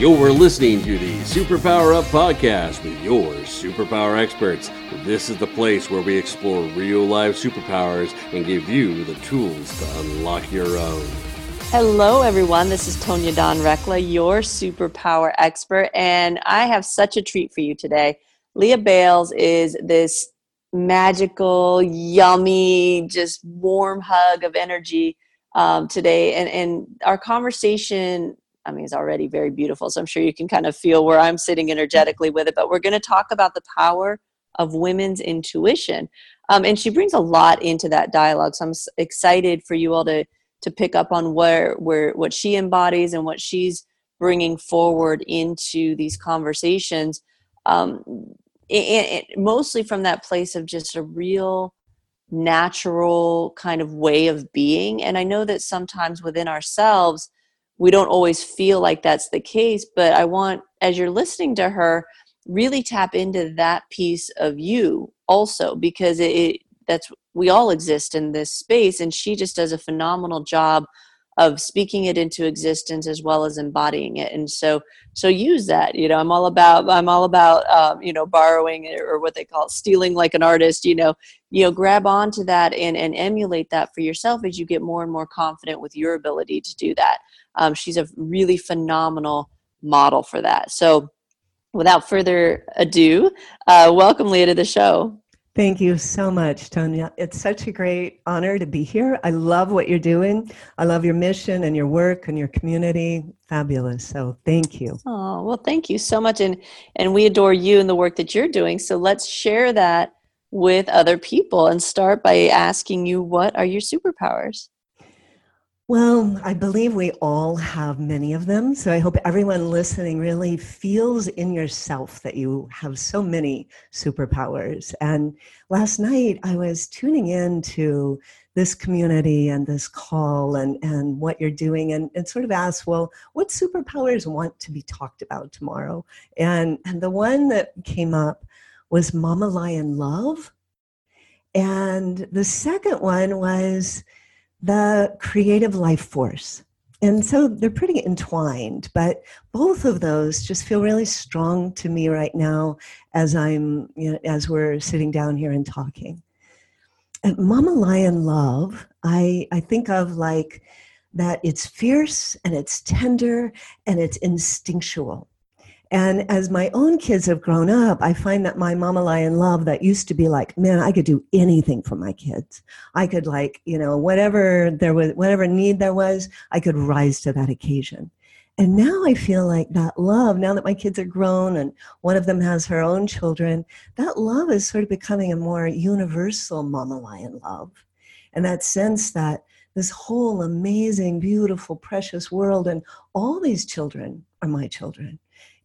You're listening to the Superpower Up podcast with your superpower experts. This is the place where we explore real life superpowers and give you the tools to unlock your own. Hello, everyone. This is Tonya Dawn Recla, your superpower expert, and I have such a treat for you today. Lea Bayles is this magical, yummy, just warm hug of energy um, today, and and our conversation I mean, it's already very beautiful. So I'm sure you can kind of feel where I'm sitting energetically with it. But we're going to talk about the power of women's intuition. Um, and she brings a lot into that dialogue. So I'm excited for you all to to pick up on where where what she embodies and what she's bringing forward into these conversations. Um, mostly from that place of just a real natural kind of way of being. And I know that sometimes within ourselves we don't always feel like that's the case but i want as you're listening to her really tap into that piece of you also because it, it that's we all exist in this space and she just does a phenomenal job of speaking it into existence as well as embodying it and so so use that you know i'm all about i'm all about um, you know borrowing or what they call stealing like an artist you know you know grab onto that and and emulate that for yourself as you get more and more confident with your ability to do that um, she's a really phenomenal model for that. So, without further ado, uh, welcome Lea to the show. Thank you so much, Tonya. It's such a great honor to be here. I love what you're doing. I love your mission and your work and your community. Fabulous. So thank you. Oh, well, thank you so much. And and we adore you and the work that you're doing. So let's share that with other people and start by asking you what are your superpowers? Well, I believe we all have many of them. So I hope everyone listening really feels in yourself that you have so many superpowers. And last night I was tuning in to this community and this call and, and what you're doing and, and sort of asked, well, what superpowers want to be talked about tomorrow? And, and the one that came up was Mama Lion Love. And the second one was the creative life force. And so they're pretty entwined, but both of those just feel really strong to me right now as I'm, you know, as we're sitting down here and talking. At Mama Lion Love, I, I think of like that it's fierce and it's tender and it's instinctual. And as my own kids have grown up, I find that my mama lion love that used to be like, man, I could do anything for my kids. I could like, you know, whatever there was, whatever need there was, I could rise to that occasion. And now I feel like that love, now that my kids are grown and one of them has her own children, that love is sort of becoming a more universal mama lion love. And that sense that this whole amazing, beautiful, precious world and all these children are my children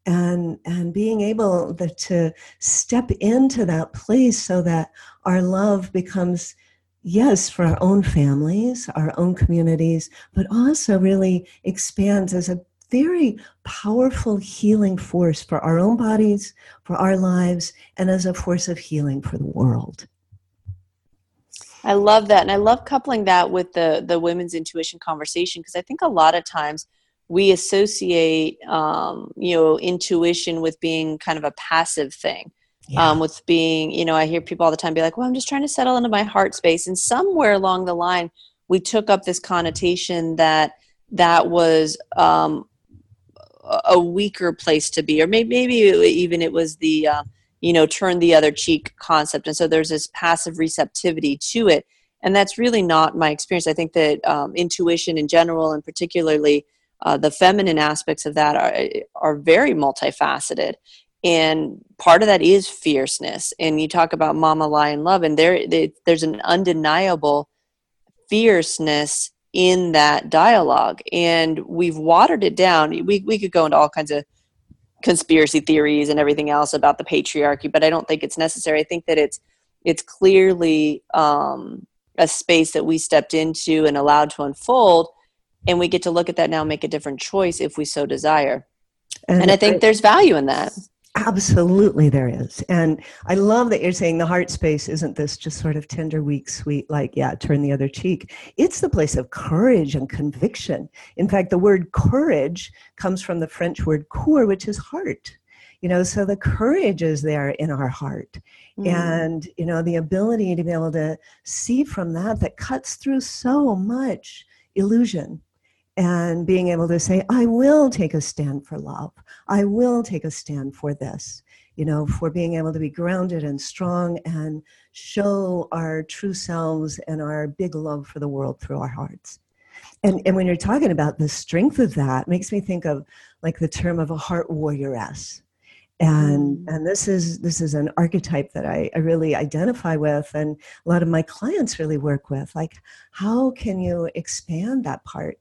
and and being able to step into that place so that our love becomes yes for our own families our own communities but also really expands as a very powerful healing force for our own bodies for our lives and as a force of healing for the world I love that. And I love coupling that with the the women's intuition conversation because I think a lot of times we associate um, you know intuition with being kind of a passive thing yeah. um, with being you know i hear people all the time be like well i'm just trying to settle into my heart space. And somewhere along the line we took up this connotation that that was um, a weaker place to be or maybe, maybe even it was the uh, you know turn the other cheek concept. And so there's this passive receptivity to it. And that's really not my experience. I think that um, intuition in general and particularly uh, the feminine aspects of that are, are very multifaceted. And part of that is fierceness. And you talk about mama lion love and there they, there's an undeniable fierceness in that dialogue. And we've watered it down. We, we could go into all kinds of conspiracy theories and everything else about the patriarchy but i don't think it's necessary. I think that it's it's clearly um, a space that we stepped into and allowed to unfold and we get to look at that now and make a different choice if we so desire and, and i think I, there's value in that Absolutely, there is. And I love that you're saying the heart space isn't this just sort of tender, weak, sweet, like, yeah, turn the other cheek. It's the place of courage and conviction. In fact, the word courage comes from the French word coeur, which is heart. You know, so the courage is there in our heart. Mm. And, you know, the ability to be able to see from that that cuts through so much illusion and being able to say, I will take a stand for love. I will take a stand for this, you know, for being able to be grounded and strong and show our true selves and our big love for the world through our hearts. And, and when you're talking about the strength of that, makes me think of like the term of a heart warrioress. And, mm. and this is this is an archetype that I, I really identify with and a lot of my clients really work with like how can you expand that part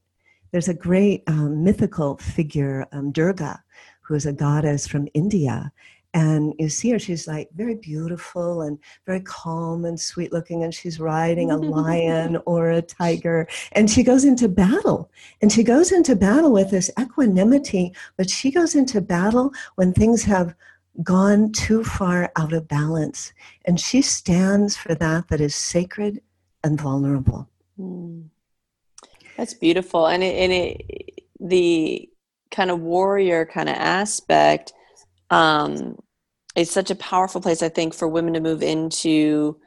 there's a great um, mythical figure, um, Durga, who is a goddess from India. And you see her, she's like very beautiful and very calm and sweet looking, and she's riding a lion or a tiger. And she goes into battle. And she goes into battle with this equanimity, but she goes into battle when things have gone too far out of balance. And she stands for that that is sacred and vulnerable. Mm. That's beautiful, and it, and it the kind of warrior kind of aspect um, is such a powerful place. I think for women to move into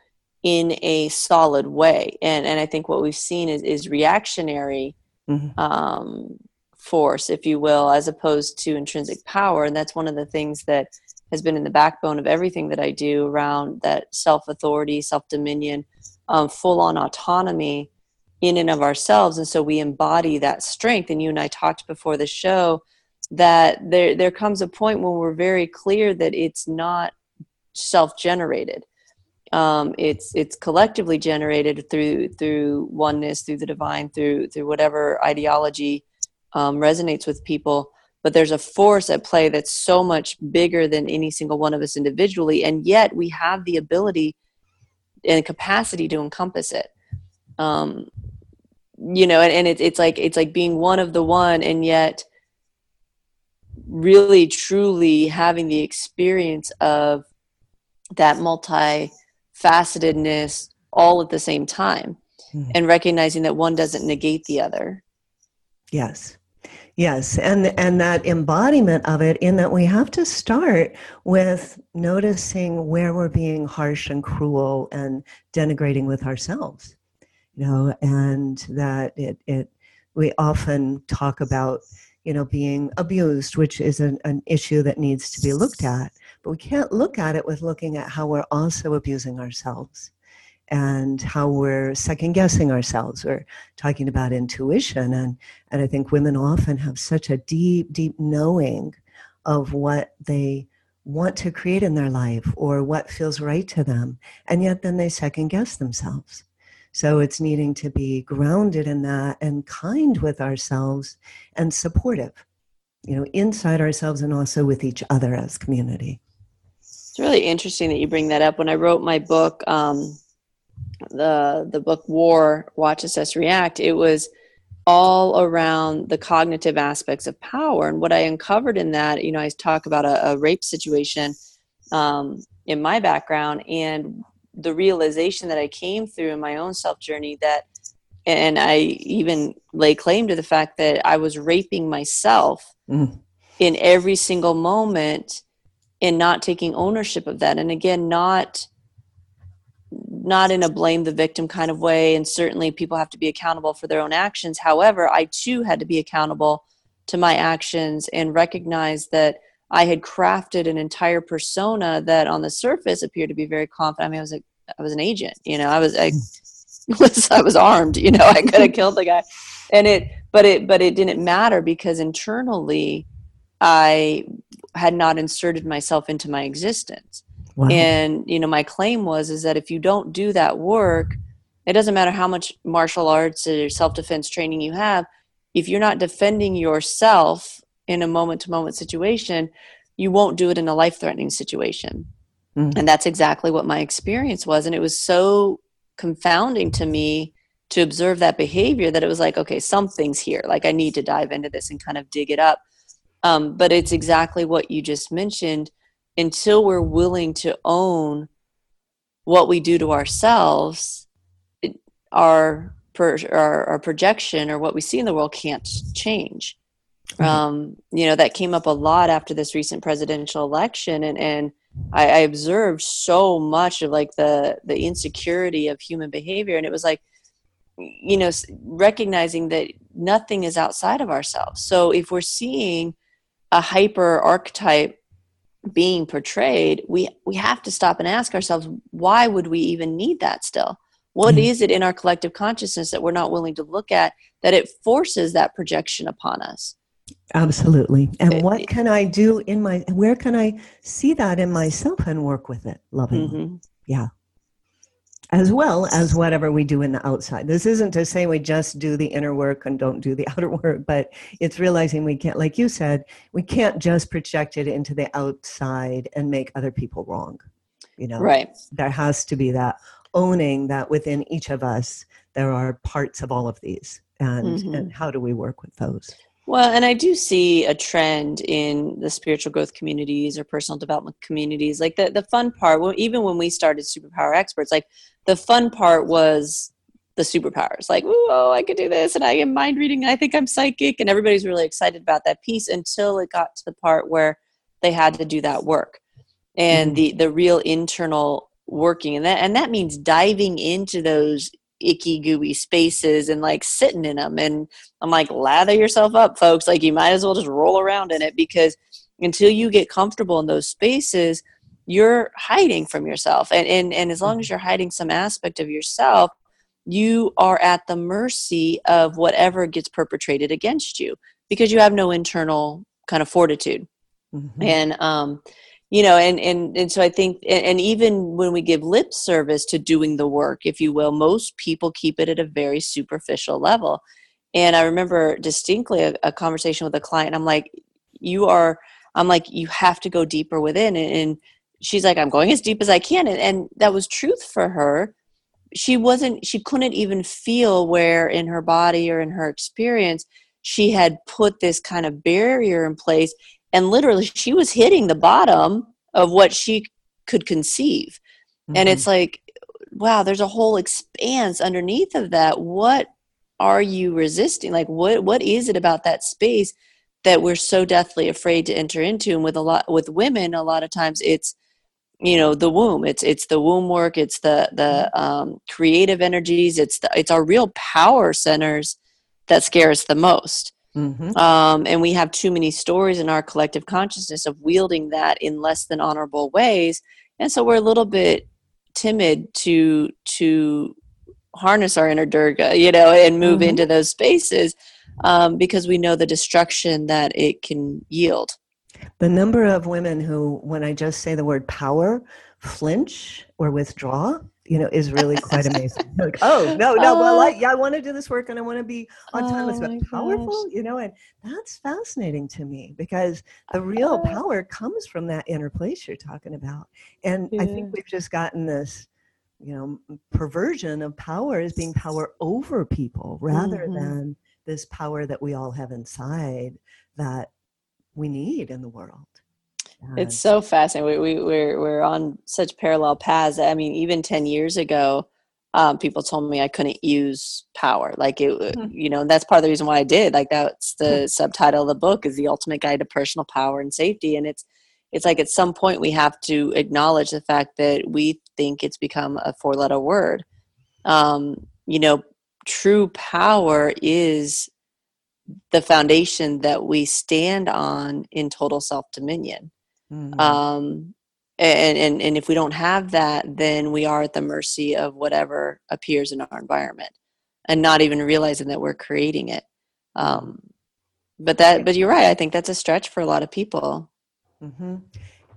in a solid way, and and I think what we've seen is is reactionary mm-hmm. um, force, if you will, as opposed to intrinsic power, and that's one of the things that has been in the backbone of everything that I do around that self authority, self dominion, um, full on autonomy in and of ourselves. And so we embody that strength. And you and i talked before the show that there there comes a point when we're very clear that it's not self-generated. Um, it's it's collectively generated through through oneness through the divine through through whatever ideology um, resonates with people. But there's a force at play that's so much bigger than any single one of us individually. And yet we have the ability and capacity to encompass it. Um, you know and, and it, it's like it's like being one of the one and yet really truly having the experience of that multi-facetedness all at the same time mm-hmm. and recognizing that one doesn't negate the other. Yes. Yes. And and that embodiment of it in that we have to start with noticing where we're being harsh and cruel and denigrating with ourselves you know, and that it, it we often talk about you know being abused which is an, an issue that needs to be looked at. But we can't look at it with looking at how we're also abusing ourselves and how we're second guessing ourselves we're talking about intuition. And and i think women often have such a deep deep knowing of what they want to create in their life or what feels right to them and yet then they second guess themselves so it's needing to be grounded in that and kind with ourselves and supportive, you know, inside ourselves and also with each other as community. It's really interesting that you bring that up. When I wrote my book, um, the the book War, Watch Assess React, it was all around the cognitive aspects of power. And what I uncovered in that, you know, I talk about a, a rape situation um, in my background, and the realization that I came through in my own self journey that and I even lay claim to the fact that I was raping myself mm. in every single moment and not taking ownership of that. And again, not not in a blame the victim kind of way and certainly people have to be accountable for their own actions however i too had to be accountable to my actions and recognize that I had crafted an entire persona that on the surface appeared to be very confident. I mean, I was a, I was an agent, you know, I was, I hmm. was, I was armed, you know, I could have killed the guy and it, but it, but it didn't matter because internally I had not inserted myself into my existence. Wow. And, you know, my claim was, is that if you don't do that work, it doesn't matter how much martial arts or self-defense training you have. If you're not defending yourself in a moment to moment situation, you won't do it in a life threatening situation. Mm-hmm. And that's exactly what my experience was. And it was so confounding to me to observe that behavior that it was like, okay, something's here. Like I need to dive into this and kind of dig it up. Um, but it's exactly what you just mentioned. until we're willing to own what we do to ourselves, it, our, per, our, our projection or what we see in the world can't change. Mm-hmm. Um, you know, that came up a lot after this recent presidential election, and and I, I observed so much of like the the insecurity of human behavior, and it was like, you know, recognizing that nothing is outside of ourselves. So if we're seeing a hyper archetype being portrayed, we we have to stop and ask ourselves, why would we even need that still? What mm-hmm. is it in our collective consciousness that we're not willing to look at that it forces that projection upon us? Absolutely. And what can I do in my, where can I see that in myself and work with it lovingly? Mm-hmm. Yeah. As well as whatever we do in the outside. This isn't to say we just do the inner work and don't do the outer work, but it's realizing we can't, like you said, we can't just project it into the outside and make other people wrong. You know, right. There has to be that owning that within each of us, there are parts of all of these. And, mm-hmm. and how do we work with those? Well, and I do see a trend in the spiritual growth communities or personal development communities. Like the, the fun part, well, even when we started Superpower Experts, like the fun part was the superpowers. Like, oh, I could do this, and I am mind reading, and I think I'm psychic, and everybody's really excited about that piece until it got to the part where they had to do that work and mm-hmm. the the real internal working, and that and that means diving into those icky gooey spaces and like sitting in them and i'm like lather yourself up folks like you might as well just roll around in it because until you get comfortable in those spaces you're hiding from yourself and and, and as long as mm-hmm. you're hiding some aspect of yourself you are at the mercy of whatever gets perpetrated against you because you have no internal kind of fortitude mm-hmm. and um you know and and and so i think and even when we give lip service to doing the work if you will most people keep it at a very superficial level. And i remember distinctly a, a conversation with a client i'm like you are i'm like you have to go deeper within and, and she's like i'm going as deep as i can and, and that was truth for her. She wasn't she couldn't even feel where in her body or in her experience she had put this kind of barrier in place and literally she was hitting the bottom of what she could conceive. Mm-hmm. and it's like wow there's a whole expanse underneath of that. What are you resisting? Like what what is it about that space that we're so deathly afraid to enter into? And with a lot with women a lot of times it's you know the womb. It's it's the womb work. It's the the mm-hmm. um, creative energies. It's the, it's our real power centers that scare us the most Mm-hmm. Um, and we have too many stories in our collective consciousness of wielding that in less than honorable ways, and so we're a little bit timid to to harness our inner Durga, you know, and move mm-hmm. into those spaces um, because we know the destruction that it can yield. The number of women who, when I just say the word power, flinch or withdraw you know, is really quite amazing. like, oh no, no, well, I, yeah, I want to do this work and I want to be autonomous, oh but powerful, gosh. you know, and that's fascinating to me because the real uh, power comes from that inner place you're talking about. And yeah. I think we've just gotten this, you know, perversion of power as being power over people rather mm-hmm. than this power that we all have inside that we need in the world. It's so fascinating. We, we we're we're on such parallel paths. I mean, even ten years ago, um, people told me I couldn't use power. Like it, mm-hmm. you know, that's part of the reason why I did. Like that's the mm-hmm. subtitle of the book is the ultimate guide to personal power and safety. And it's it's like at some point we have to acknowledge the fact that we think it's become a four letter word. Um, you know, true power is the foundation that we stand on in total self dominion. Mm-hmm. Um, and, and, and if we don't have that, then we are at the mercy of whatever appears in our environment and not even realizing that we're creating it. Um, but that, but you're right. I think that's a stretch for a lot of people. Mm-hmm.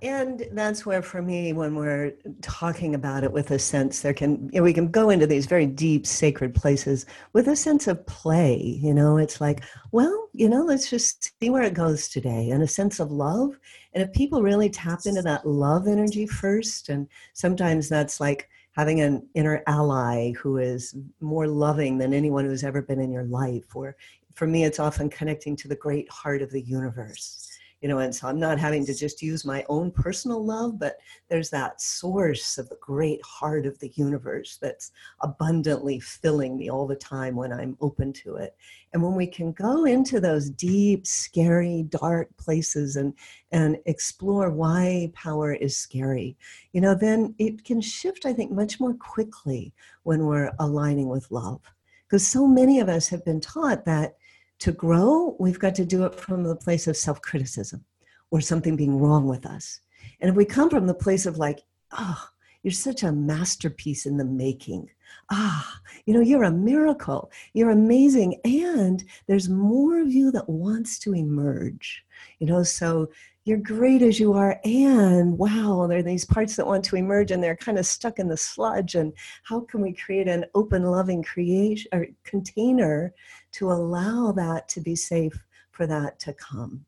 And that's where, for me, when we're talking about it with a sense, there can you know, we can go into these very deep, sacred places with a sense of play. You know, it's like, well, you know, let's just see where it goes today, and a sense of love. And if people really tap into that love energy first, and sometimes that's like having an inner ally who is more loving than anyone who's ever been in your life, or for me, it's often connecting to the great heart of the universe you know and so i'm not having to just use my own personal love but there's that source of the great heart of the universe that's abundantly filling me all the time when i'm open to it. And when we can go into those deep scary dark places and and explore why power is scary you know then it can shift i think much more quickly when we're aligning with love. Because so many of us have been taught that to grow, we've got to do it from the place of self criticism or something being wrong with us. And if we come from the place of like, oh, you're such a masterpiece in the making. Ah, you know, you're a miracle. You're amazing. And there's more of you that wants to emerge. You know, so you're great as you are and wow there are these parts that want to emerge and they're kind of stuck in the sludge and how can we create an open loving creation or container to allow that to be safe for that to come?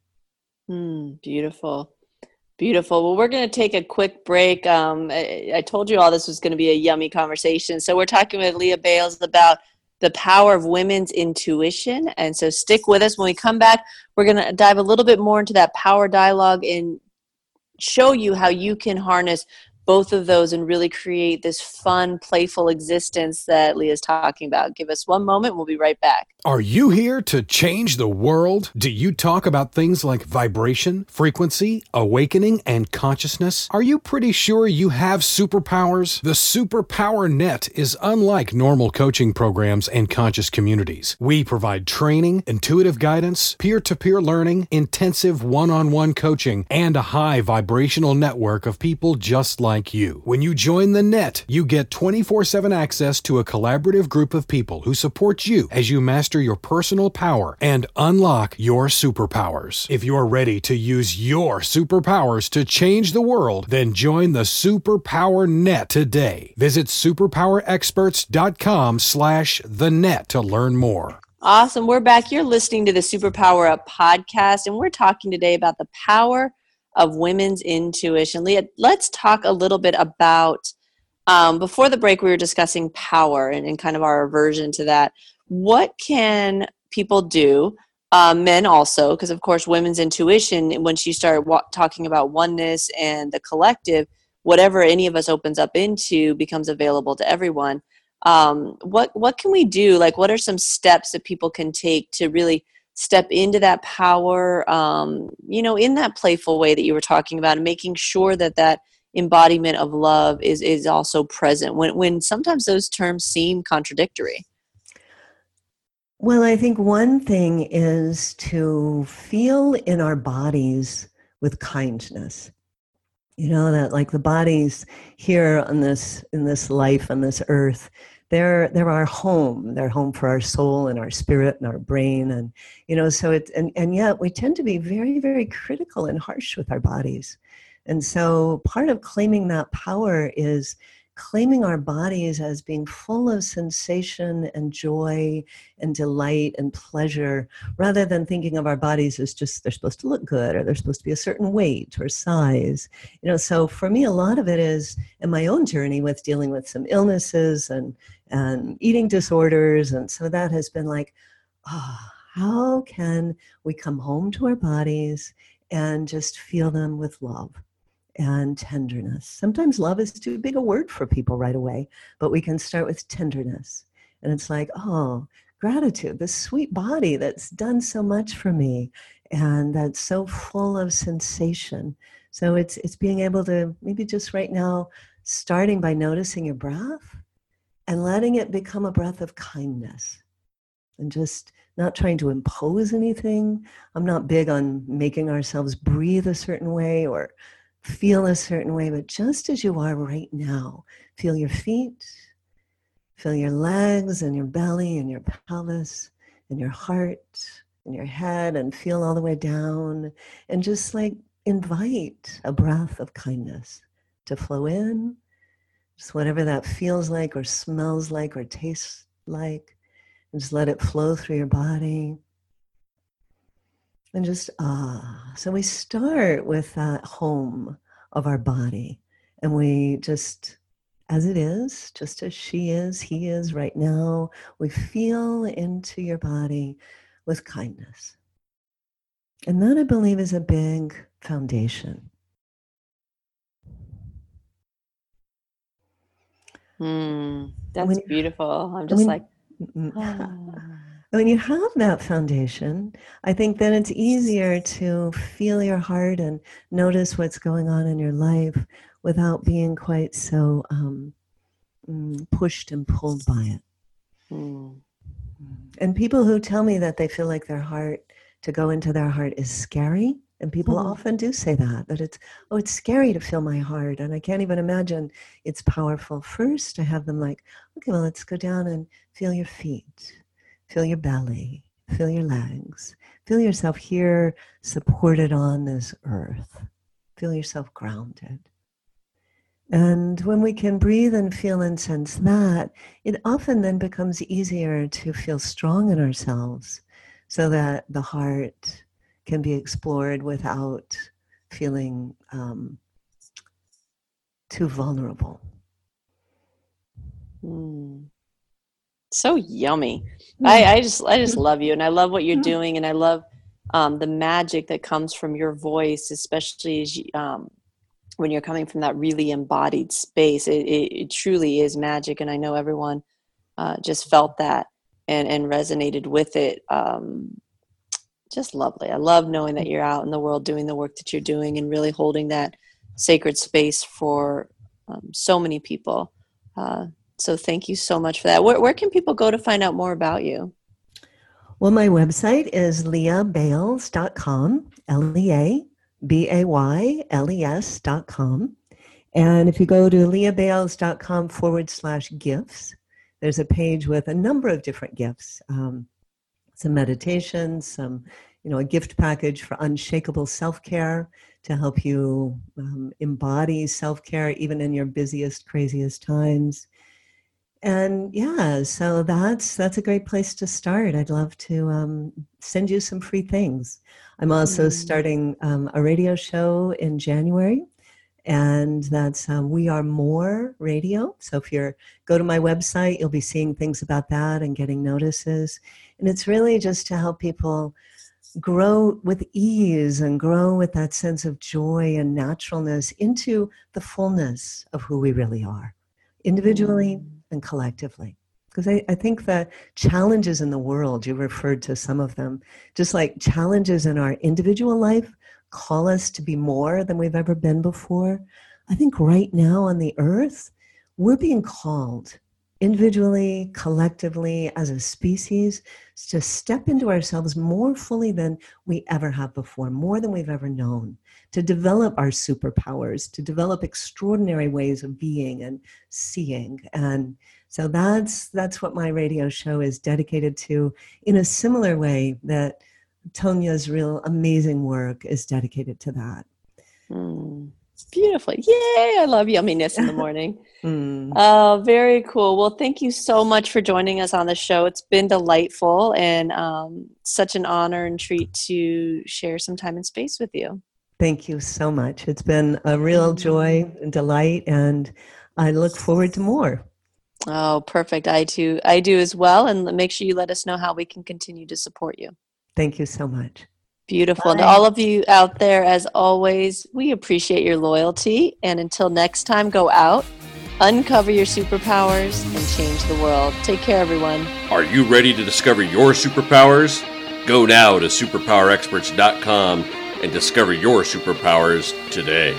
Mm, beautiful. Beautiful. Well we're going to take a quick break. Um, I, I told you all this was going to be a yummy conversation. So we're talking with Lea Bayles about the power of women's intuition. And so stick with us. When we come back, we're going to dive a little bit more into that power dialogue and show you how you can harness both of those and really create this fun, playful existence that Lea's talking about. Give us one moment, we'll be right back. Are you here to change the world? Do you talk about things like vibration, frequency, awakening, and consciousness? Are you pretty sure you have superpowers? The Superpower Net is unlike normal coaching programs and conscious communities. We provide training, intuitive guidance, peer to peer learning, intensive one on one coaching, and a high vibrational network of people just like like you. When you join the net, you get 24 7 access to a collaborative group of people who support you as you master your personal power and unlock your superpowers. If you're ready to use your superpowers to change the world, then join the Superpower Net today. Visit superpowerexperts.com slash the net to learn more. Awesome. We're back. You're listening to the Superpower Up podcast, and we're talking today about the power of women's intuition. Lea, let's talk a little bit about. Um, before the break, we were discussing power and, and, kind of our aversion to that. What can people do? Uh, men also, because of course, women's intuition, once you start wa- talking about oneness and the collective, whatever any of us opens up into becomes available to everyone. Um, what what can we do? Like, what are some steps that people can take to really step into that power um, you know in that playful way that you were talking about and making sure that that embodiment of love is is also present when when sometimes those terms seem contradictory. Well i think one thing is to feel in our bodies with kindness. You know that like the bodies here on this in this life on this earth they're they're our home. They're home for our soul and our spirit and our brain. And you know so it's and, and yet we tend to be very very critical and harsh with our bodies. And so part of claiming that power is claiming our bodies as being full of sensation and joy and delight and pleasure rather than thinking of our bodies as just they're supposed to look good or they're supposed to be a certain weight or size. You know so for me a lot of it is in my own journey with dealing with some illnesses and and eating disorders and so that has been like oh, how can we come home to our bodies and just feel them with love and tenderness. Sometimes love is too big a word for people right away, but we can start with tenderness. And it's like, oh, gratitude, this sweet body that's done so much for me and that's so full of sensation. So it's it's being able to maybe just right now starting by noticing your breath and letting it become a breath of kindness and just not trying to impose anything. I'm not big on making ourselves breathe a certain way or feel a certain way, but just as you are right now, feel your feet, feel your legs and your belly and your pelvis and your heart and your head, and feel all the way down. And just like invite a breath of kindness to flow in, just whatever that feels like, or smells like, or tastes like. And just let it flow through your body and just ah. So we start with that home of our body, and we just, as it is, just as she is, he is right now, we feel into your body with kindness. And that I believe is a big foundation. Mm, that's When- beautiful. I'm just when- like, oh. When you have that foundation, I think then it's easier to feel your heart and notice what's going on in your life without being quite so um, mm, pushed and pulled by it. Mm, And people who tell me that they feel like their heart, to go into their heart is scary. And people Mhm. often do say that, that it's, oh, it's scary to feel my heart. And I can't even imagine it's powerful. First, I have them like, okay, well, let's go down and feel your feet, feel your belly, feel your legs, feel yourself here supported on this earth, feel yourself grounded. And when we can breathe and feel and sense that, it often then becomes easier to feel strong in ourselves so that the heart can be explored without feeling um, too vulnerable. mm. So yummy. I, I just I just love you and I love what you're doing and I love um, the magic that comes from your voice, especially as you, um, when you're coming from that really embodied space. It, it, it truly is magic, and I know everyone uh, just felt that and and resonated with it. Um, just lovely. I love knowing that you're out in the world doing the work that you're doing and really holding that sacred space for um, so many people. Uh, so thank you so much for that. Where, where can people go to find out more about you? Well, my website is leabayles.com, L E A B A Y L E S.com. And if you go to leabayles.com forward slash gifts, there's a page with a number of different gifts um, some meditations, some, you know, a gift package for unshakable self care to help you um, embody self care even in your busiest, craziest times and yeah so that's that's a great place to start. I'd love to um, send you some free things. I'm also Mm. starting um, a radio show in january and that's um, we are more radio. So if you're go to my website you'll be seeing things about that and getting notices. And it's really just to help people grow with ease and grow with that sense of joy and naturalness into the fullness of who we really are. Individually Mm. And collectively. Because I, I think the challenges in the world, you referred to some of them, just like challenges in our individual life call us to be more than we've ever been before. I think right now on the earth, we're being called individually, collectively, as a species, to step into ourselves more fully than we ever have before, more than we've ever known, to develop our superpowers, to develop extraordinary ways of being and seeing. And so that's that's what my radio show is dedicated to in a similar way that Tonya's real amazing work is dedicated to that. Mm. Beautiful. Yay. I love yumminess in the morning. Mm. Oh, very cool. Well, thank you so much for joining us on the show. It's been delightful and um, such an honor and treat to share some time and space with you. Thank you so much. It's been a real joy and delight, and I look forward to more. Oh, perfect. I too, I do as well. And make sure you let us know how we can continue to support you. Thank you so much. Beautiful. And Bye. to all of you out there, as always, we appreciate your loyalty. And until next time, go out, uncover your superpowers, and change the world. Take care, everyone. Are you ready to discover your superpowers? Go now to superpowerexperts.com and discover your superpowers today.